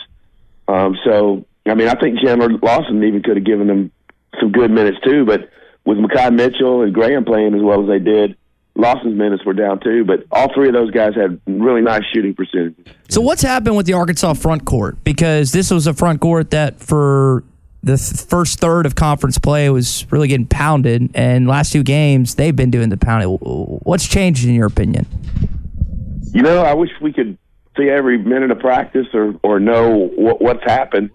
Um, so, I mean, I think Chandler Lawson even could have given them some good minutes too, but with Makhi Mitchell and Graham playing as well as they did, Lawson's minutes were down too, but all three of those guys had really nice shooting percentages. So what's happened with the Arkansas front court? Because this was a front court that for the th- first third of conference play was really getting pounded, and last two games they've been doing the pounding. What's changed in your opinion? You know, I wish we could see every minute of practice or or know what, what's happened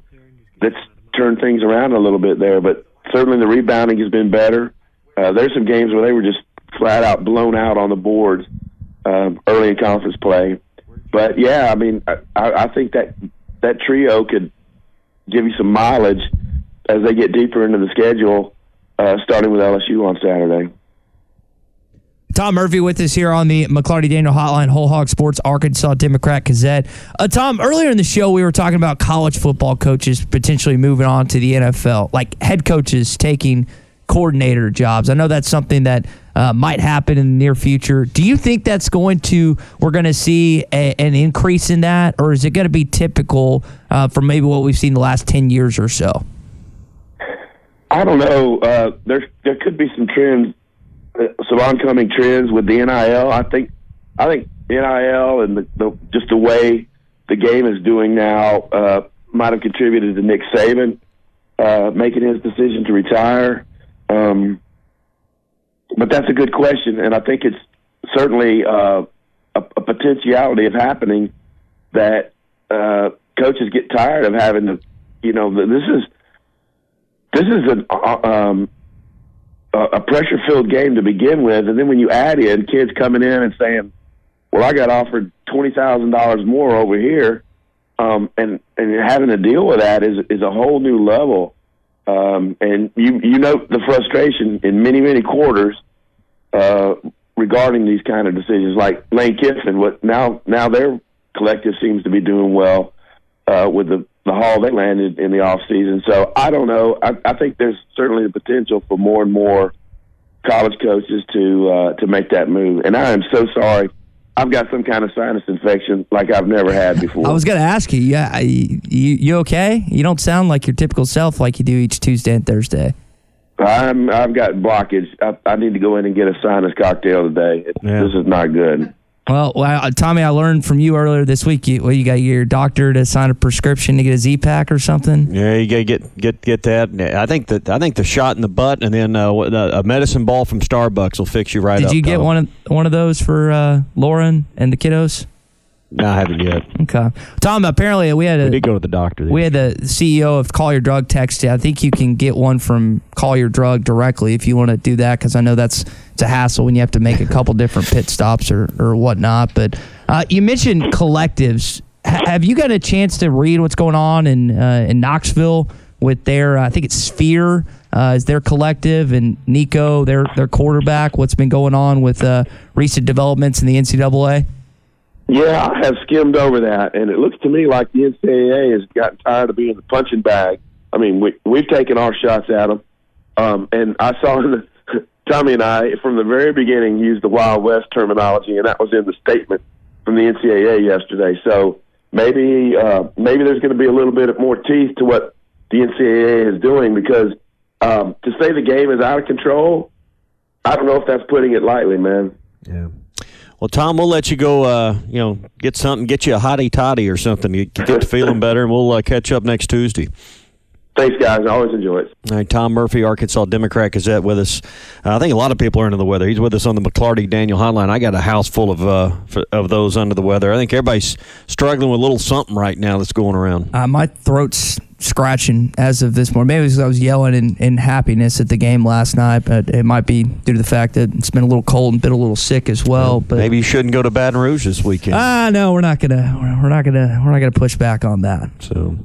that's turned things around a little bit there, but certainly the rebounding has been better. Uh, there's some games where they were just flat out blown out on the boards um, early in conference play. But yeah, I mean, I, I think that that trio could give you some mileage as they get deeper into the schedule, uh, starting with LSU on Saturday. Tom Murphy with us here on the McLarty Daniel Hotline, Whole Hog Sports, Arkansas Democrat Gazette. Uh, Tom, earlier in the show, we were talking about college football coaches potentially moving on to the NFL, like head coaches taking coordinator jobs. I know that's something that uh, might happen in the near future. Do you think that's going to, we're going to see a, an increase in that, or is it going to be typical uh, for maybe what we've seen the last 10 years or so? I don't know. Uh, there, there could be some trends some oncoming trends with the NIL. I think I think NIL and the, the just the way the game is doing now uh, might have contributed to Nick Saban uh, making his decision to retire. Um, but that's a good question, and I think it's certainly uh, a, a potentiality of happening that uh, coaches get tired of having to, you know, this is this is an uh, um, a pressure filled game to begin with, and then when you add in kids coming in and saying, "Well, I got offered twenty thousand dollars more over here," um, and and having to deal with that is is a whole new level. Um, and you you note the frustration in many many quarters uh, regarding these kind of decisions, like Lane Kiffin. What now now their collective seems to be doing well uh, with the the haul they landed in the off season. So I don't know. I, I think there's certainly the potential for more and more college coaches to uh, to make that move. And I am so sorry. I've got some kind of sinus infection like I've never had before. I was going to ask you, yeah, you, you okay? You don't sound like your typical self like you do each Tuesday and Thursday. I'm I've got blockage. I, I need to go in and get a sinus cocktail today. Yeah. This is not good. Well, well, Tommy, I learned from you earlier this week. You, well, you got your doctor to sign a prescription to get a Z pack or something. Yeah, you gotta get get get that. I think that I think the shot in the butt and then uh, a medicine ball from Starbucks will fix you right Did up. Did you get though. one of one of those for uh, Lauren and the kiddos? No, I haven't yet. Okay, Tom. Apparently, we had a we did go to the doctor. We had the CEO of Call Your Drug text. I think you can get one from Call Your Drug directly if you want to do that because I know that's it's a hassle when you have to make a couple different pit stops or or whatnot. But uh, you mentioned collectives. H- have you got a chance to read what's going on in uh, in Knoxville with their? I think it's Spyre. Uh, is their collective and Nico, their their quarterback? What's been going on with uh, recent developments in the NCAA? Yeah, I have skimmed over that, and it looks to me like the NCAA has gotten tired of being the punching bag. I mean, we we've taken our shots at them, um, and I saw the, Tommy and I from the very beginning use the Wild West terminology, and that was in the statement from the NCAA yesterday. So maybe uh, maybe there's going to be a little bit more teeth to what the NCAA is doing because um, to say the game is out of control, I don't know if that's putting it lightly, man. Yeah. Well, Tom, we'll let you go. Uh, you know, get something, get you a hottie toddy or something. You get to feeling better, and we'll uh, catch up next Tuesday. Thanks, guys. I always enjoy it. All right, Tom Murphy, Arkansas Democrat Gazette, with us. Uh, I think a lot of people are under the weather. He's with us on the McLarty Daniel Hotline. I got a house full of uh, of those under the weather. I think everybody's struggling with a little something right now that's going around. Uh, my throat's scratching as of this morning. Maybe because I was yelling in, in happiness at the game last night, but it might be due to the fact that it's been a little cold and been a little sick as well. But maybe you shouldn't go to Baton Rouge this weekend. Ah, uh, no, we're not gonna we're not gonna we're not gonna push back on that. So.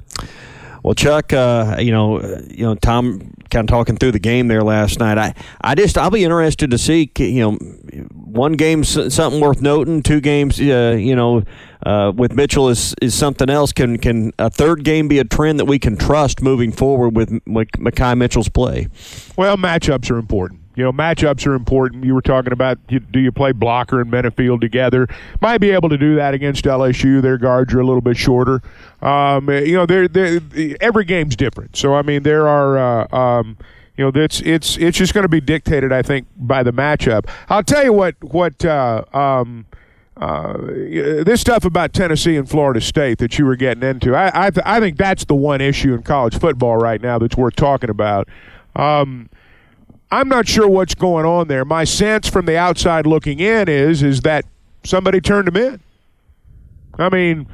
Well, Chuck, uh, you know, you know, Tom kind of talking through the game there last night. I, I just, I'll be interested to see, you know, one game something worth noting, two games, uh, you know, uh, with Mitchell is is something else. Can can a third game be a trend that we can trust moving forward with Makhi Mitchell's play? Well, matchups are important. You know, matchups are important. You were talking about you, do you play blocker and Menifield together? Might be able to do that against LSU. Their guards are a little bit shorter. Um, you know, they're, they're, every game's different. So I mean, there are. Uh, um, you know, that's it's it's just going to be dictated, I think, by the matchup. I'll tell you what what uh, um, uh, this stuff about Tennessee and Florida State that you were getting into. I I, th- I think that's the one issue in college football right now that's worth talking about. Um, I'm not sure what's going on there. My sense from the outside looking in is is that somebody turned him in. I mean,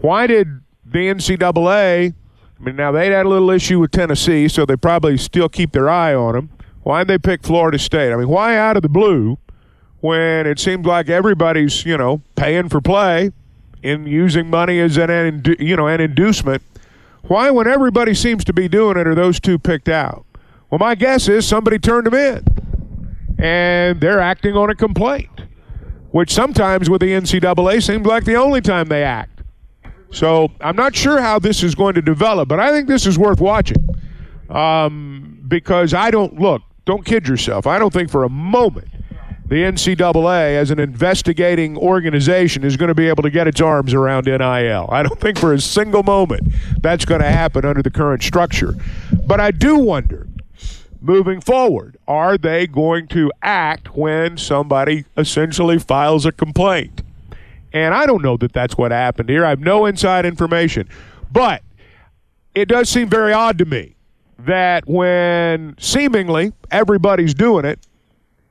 why did the NCAA? I mean, now they had a little issue with Tennessee, so they probably still keep their eye on him. Why did they pick Florida State? I mean, why out of the blue when it seems like everybody's you know paying for play and using money as an you know an inducement? Why, when everybody seems to be doing it, are those two picked out? Well, my guess is somebody turned them in, and they're acting on a complaint, which sometimes with the NCAA seems like the only time they act. So I'm not sure how this is going to develop, but I think this is worth watching um, because I don't look. Don't kid yourself. I don't think for a moment the NCAA, as an investigating organization, is going to be able to get its arms around NIL. I don't think for a single moment that's going to happen under the current structure. But I do wonder moving forward? Are they going to act when somebody essentially files a complaint? And I don't know that that's what happened here. I have no inside information. But it does seem very odd to me that when seemingly everybody's doing it,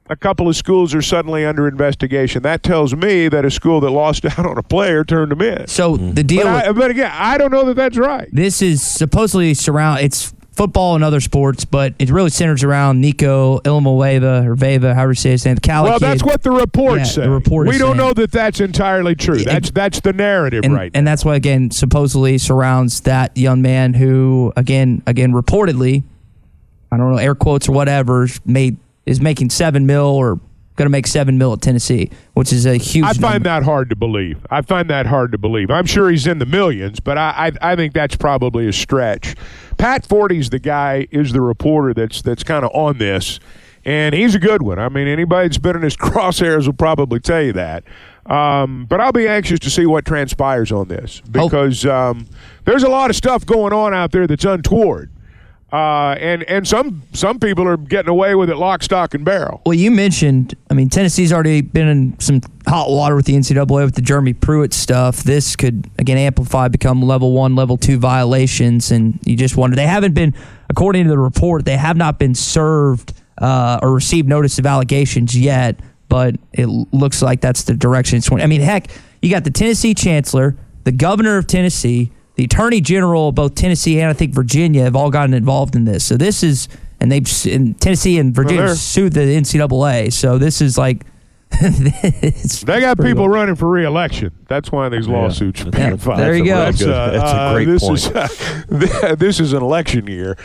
a couple of schools are suddenly under investigation. That tells me that a school that lost out on a player turned them in. So the deal. But, I, but again, I don't know that that's right. This is supposedly surround. It's football and other sports, but it really centers around Nico Ilamaweva or Veva, however you say his name. The Cali well, kid. that's what the report Yeah, said. the report we don't saying- know that that's entirely true. That's that's the narrative and, right and that's what again supposedly surrounds that young man who again again reportedly, I don't know air quotes or whatever made is making seven mil or going to make seven mil at Tennessee, which is a huge. I find number. that hard to believe. I find that hard to believe. I'm sure he's in the millions, but I I, I think that's probably a stretch. Pat Forde's the guy is the reporter that's that's kind of on this, and he's a good one. I mean, anybody that's been in his crosshairs will probably tell you that. Um, but I'll be anxious to see what transpires on this because um, there's a lot of stuff going on out there that's untoward. Uh, and and some some people are getting away with it lock, stock, and barrel. Well, you mentioned, I mean, Tennessee's already been in some hot water with the NCAA with the Jeremy Pruitt stuff. This could, again, amplify, become level one, level two violations. And you just wonder, they haven't been, according to the report, they have not been served uh, or received notice of allegations yet, but it looks like that's the direction it's going. I mean, heck, you got the Tennessee chancellor, the governor of Tennessee, the attorney general of both Tennessee and I think Virginia have all gotten involved in this. So this is, and they've in Tennessee and Virginia Well, sued the NCAA. So this is like, They got people running for reelection. That's why these lawsuits are being Yeah, filed. there you go. That's, That's a- uh, that's a uh, great this point. Is, this is an election year.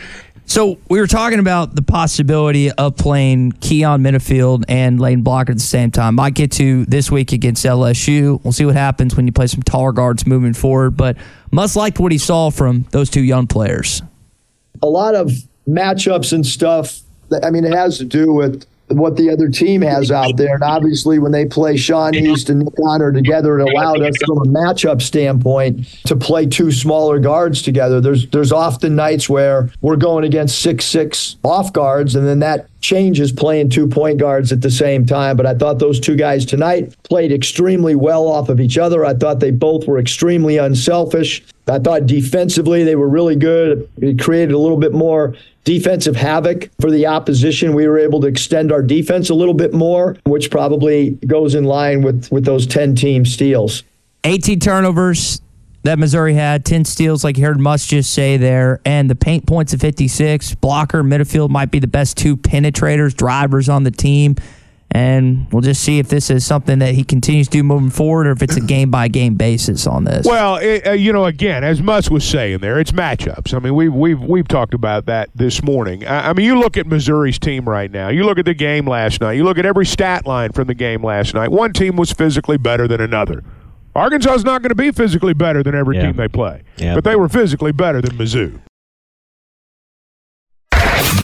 So we were talking about the possibility of playing Keon Menifield and Lane Blocker at the same time. Might get to this week against LSU. We'll see what happens when you play some taller guards moving forward. But Muss liked what he saw from those two young players. a lot of matchups and stuff. I mean, it has to do with what the other team has out there. And obviously, when they play Sean East and Nick Honor together, it allowed us from a matchup standpoint to play two smaller guards together. There's there's often nights where we're going against six six off guards, and then that changes playing two point guards at the same time. But I thought those two guys tonight played extremely well off of each other. I thought they both were extremely unselfish. I thought defensively they were really good. It created a little bit more defensive havoc for the opposition. We were able to extend our defense a little bit more, which probably goes in line with, with those 10 team steals. 18 turnovers that Missouri had, 10 steals, like you heard Muss just say there, and the paint points of 56. Blocker, Menifield might be the best two penetrators, drivers on the team. And we'll just see if this is something that he continues to do moving forward or if it's a game by game basis on this. Well, it, uh, you know, again, as Muss was saying there, it's matchups. I mean, we've we've we've talked about that this morning. I, I mean, you look at Missouri's team right now. You look at the game last night. You look at every stat line from the game last night. One team was physically better than another. Arkansas is not going to be physically better than every Yeah. team they play, Yeah. but they were physically better than Mizzou.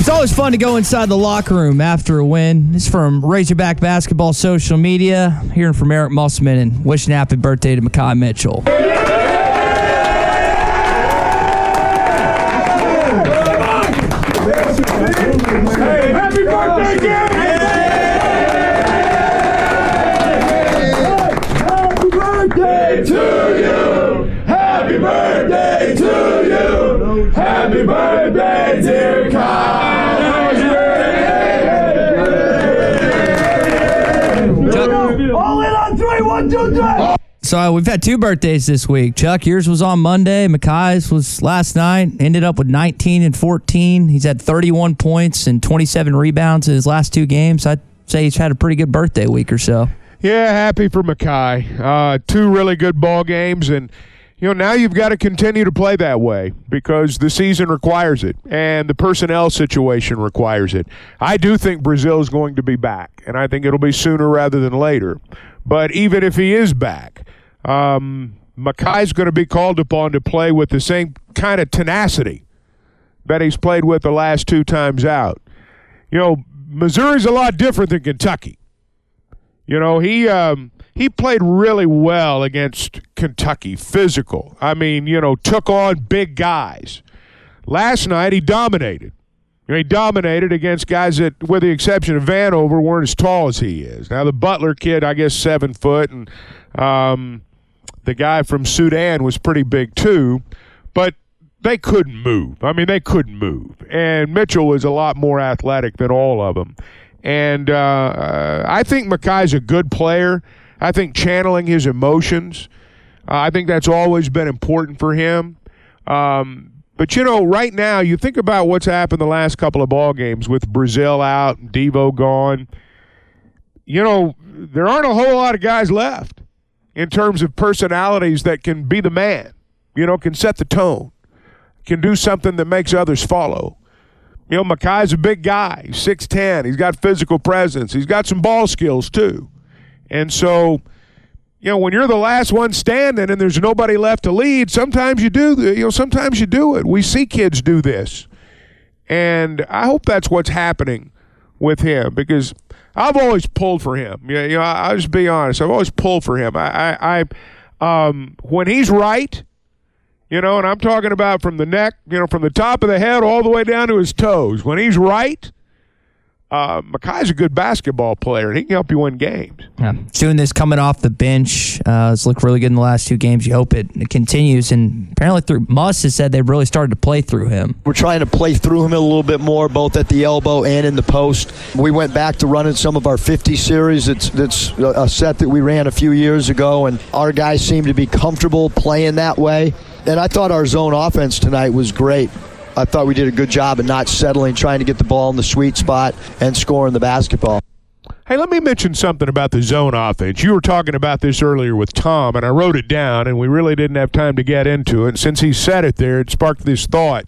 It's always fun to go inside the locker room after a win. This is from Razorback Basketball social media. Hearing from Eric Musselman and wishing happy birthday to Makhi Mitchell. Happy birthday, Gary! Happy birthday to you! Happy birthday to you! Happy birthday, dear Kyle! One, two, three! So uh, we've had two birthdays this week. Chuck, yours was on Monday. Makhi's was last night. Ended up with 19 and 14. He's had 31 points and 27 rebounds in his last two games. I'd say he's had a pretty good birthday week or so. Yeah, happy for Makhi. Uh, two really good ball games, and you know now you've got to continue to play that way because the season requires it, and the personnel situation requires it. I do think Brazile is going to be back, and I think it'll be sooner rather than later. But even if he is back, um, Makhi's going to be called upon to play with the same kind of tenacity that he's played with the last two times out. You know, Missouri's a lot different than Kentucky. You know, he um, he played really well against Kentucky, physical. I mean, you know, took on big guys. Last night he dominated. You know, he dominated against guys that, with the exception of Vanover, weren't as tall as he is. Now the Butler kid, I guess, seven foot, and um, the guy from Sudan was pretty big too. But they couldn't move. I mean, they couldn't move. And Mitchell was a lot more athletic than all of them. And uh, uh, I think Makhi's a good player. I think channeling his emotions, uh, I think that's always been important for him. Um, but you know, right now, you think about what's happened the last couple of ball games with Brazile out, Devo gone. You know, there aren't a whole lot of guys left in terms of personalities that can be the man. You know, can set the tone, can do something that makes others follow. You know, Makhi's a big guy. He's 6'10. He's got physical presence. He's got some ball skills, too. And so, you know, when you're the last one standing and there's nobody left to lead, sometimes you do, you know, sometimes you do it. We see kids do this. And I hope that's what's happening with him because I've always pulled for him. You know, I'll just be honest. I've always pulled for him. I, I, I um, when he's right, you know, and I'm talking about from the neck, you know, from the top of the head all the way down to his toes. When he's right, uh, Makhi's a good basketball player, and he can help you win games. Yeah. Doing this coming off the bench, uh, it's looked really good in the last two games. You hope it, it continues. And apparently, through Muss has said they've really started to play through him. We're trying to play through him a little bit more, both at the elbow and in the post. We went back to running some of our 50 series. It's that's a set that we ran a few years ago, and our guys seem to be comfortable playing that way. And I thought our zone offense tonight was great. I thought we did a good job of not settling, trying to get the ball in the sweet spot and scoring the basketball. Hey, let me mention something about the zone offense. You were talking about this earlier with Tom, and I wrote it down, and we really didn't have time to get into it. And since he said it there, it sparked this thought.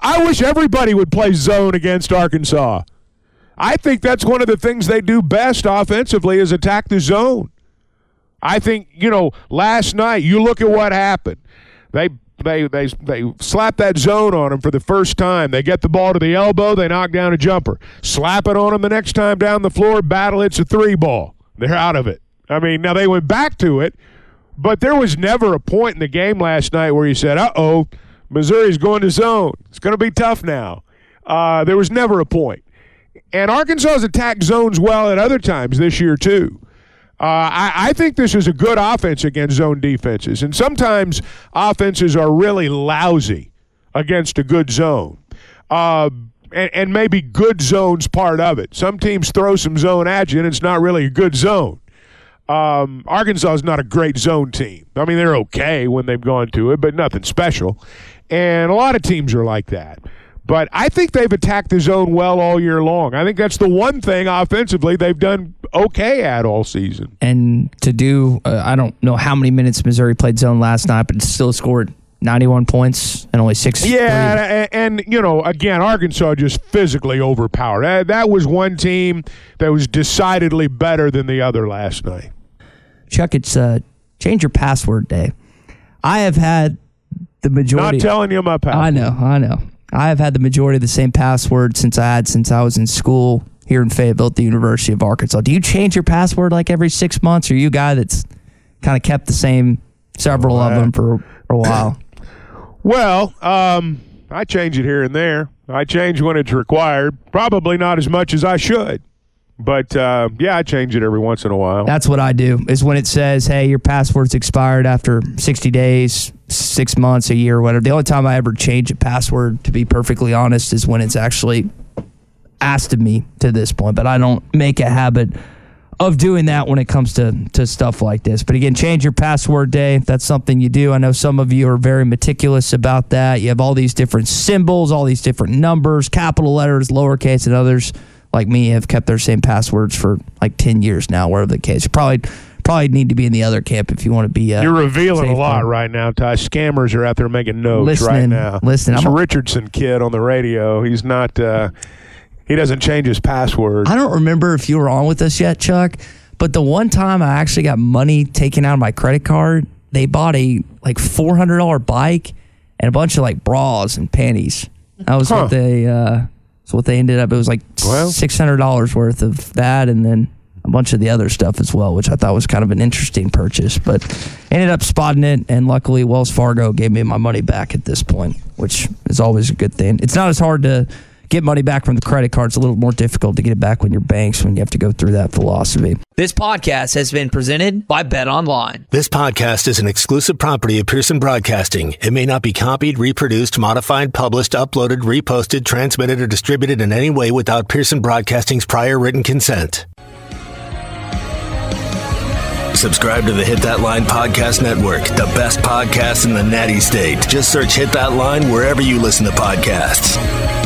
I wish everybody would play zone against Arkansas. I think that's one of the things they do best offensively is attack the zone. I think, you know, last night, you look at what happened. They they they they slap that zone on them for the first time. They get the ball to the elbow, they knock down a jumper. Slap it on them the next time down the floor, battle it's a three ball. They're out of it. I mean, now they went back to it, but there was never a point in the game last night where you said, "Uh oh, Missouri's going to zone. It's going to be tough now." Uh, there was never a point. And Arkansas has attacked zones well at other times this year too. Uh, I, I, think this is a good offense against zone defenses. And sometimes offenses are really lousy against a good zone. Uh, and, and, maybe good zone's part of it. Some teams throw some zone at you, and it's not really a good zone. Um, Arkansas is not a great zone team. I mean, they're okay when they've gone to it, but nothing special. And a lot of teams are like that. But I think they've attacked the zone well all year long. I think that's the one thing offensively they've done okay at all season. And to do, uh, I don't know how many minutes Missouri played zone last night, but still scored 91 points and only six. Yeah, and, and, you know, again, Arkansas just physically overpowered. That, that was one team that was decidedly better than the other last night. Chuck, it's uh, change your password day. I have had the majority. Not telling you my password. I know, I know. I have had the majority of the same password since I had since I was in school here in Fayetteville at the University of Arkansas. Do you change your password like every six months? Or are you a guy that's kind of kept the same several of them for, for a while? Well, um, I change it here and there. I change when it's required. Probably not as much as I should. But uh, yeah, I change it every once in a while. That's what I do. Is when it says, "Hey, your password's expired after 60 days, six months, a year, whatever." The only time I ever change a password, to be perfectly honest, is when it's actually asked of me to this point. But I don't make a habit of doing that when it comes to to stuff like this. But again, change your password day. That's something you do. I know some of you are very meticulous about that. You have all these different symbols, all these different numbers, capital letters, lowercase, and others like me have kept their same passwords for like 10 years now, whatever the case. You probably probably need to be in the other camp if you want to be. Uh, You're revealing a lot right now, Ty. Scammers are out there making notes listening, right now. Listen, I'm a Richardson kid on the radio. He's not. Uh, he doesn't change his password. I don't remember if you were on with us yet, Chuck. But the one time I actually got money taken out of my credit card, they bought a like four hundred dollar bike and a bunch of like bras and panties. That was huh. what they. Uh, so what they ended up, it was like well, six hundred dollars worth of that, and then a bunch of the other stuff as well, which I thought was kind of an interesting purchase. But ended up spotting it, and luckily Wells Fargo gave me my money back at this point, which is always a good thing. It's not as hard to get money back from the credit card. It's a little more difficult to get it back when your banks when you have to go through that philosophy. This podcast has been presented by Bet Online. This podcast is an exclusive property of Pearson Broadcasting. It may not be copied, reproduced, modified, published, uploaded, reposted, transmitted, or distributed in any way without Pearson Broadcasting's prior written consent. Subscribe to the Hit That Line Podcast Network, the best podcast in the natty state. Just search Hit That Line wherever you listen to podcasts.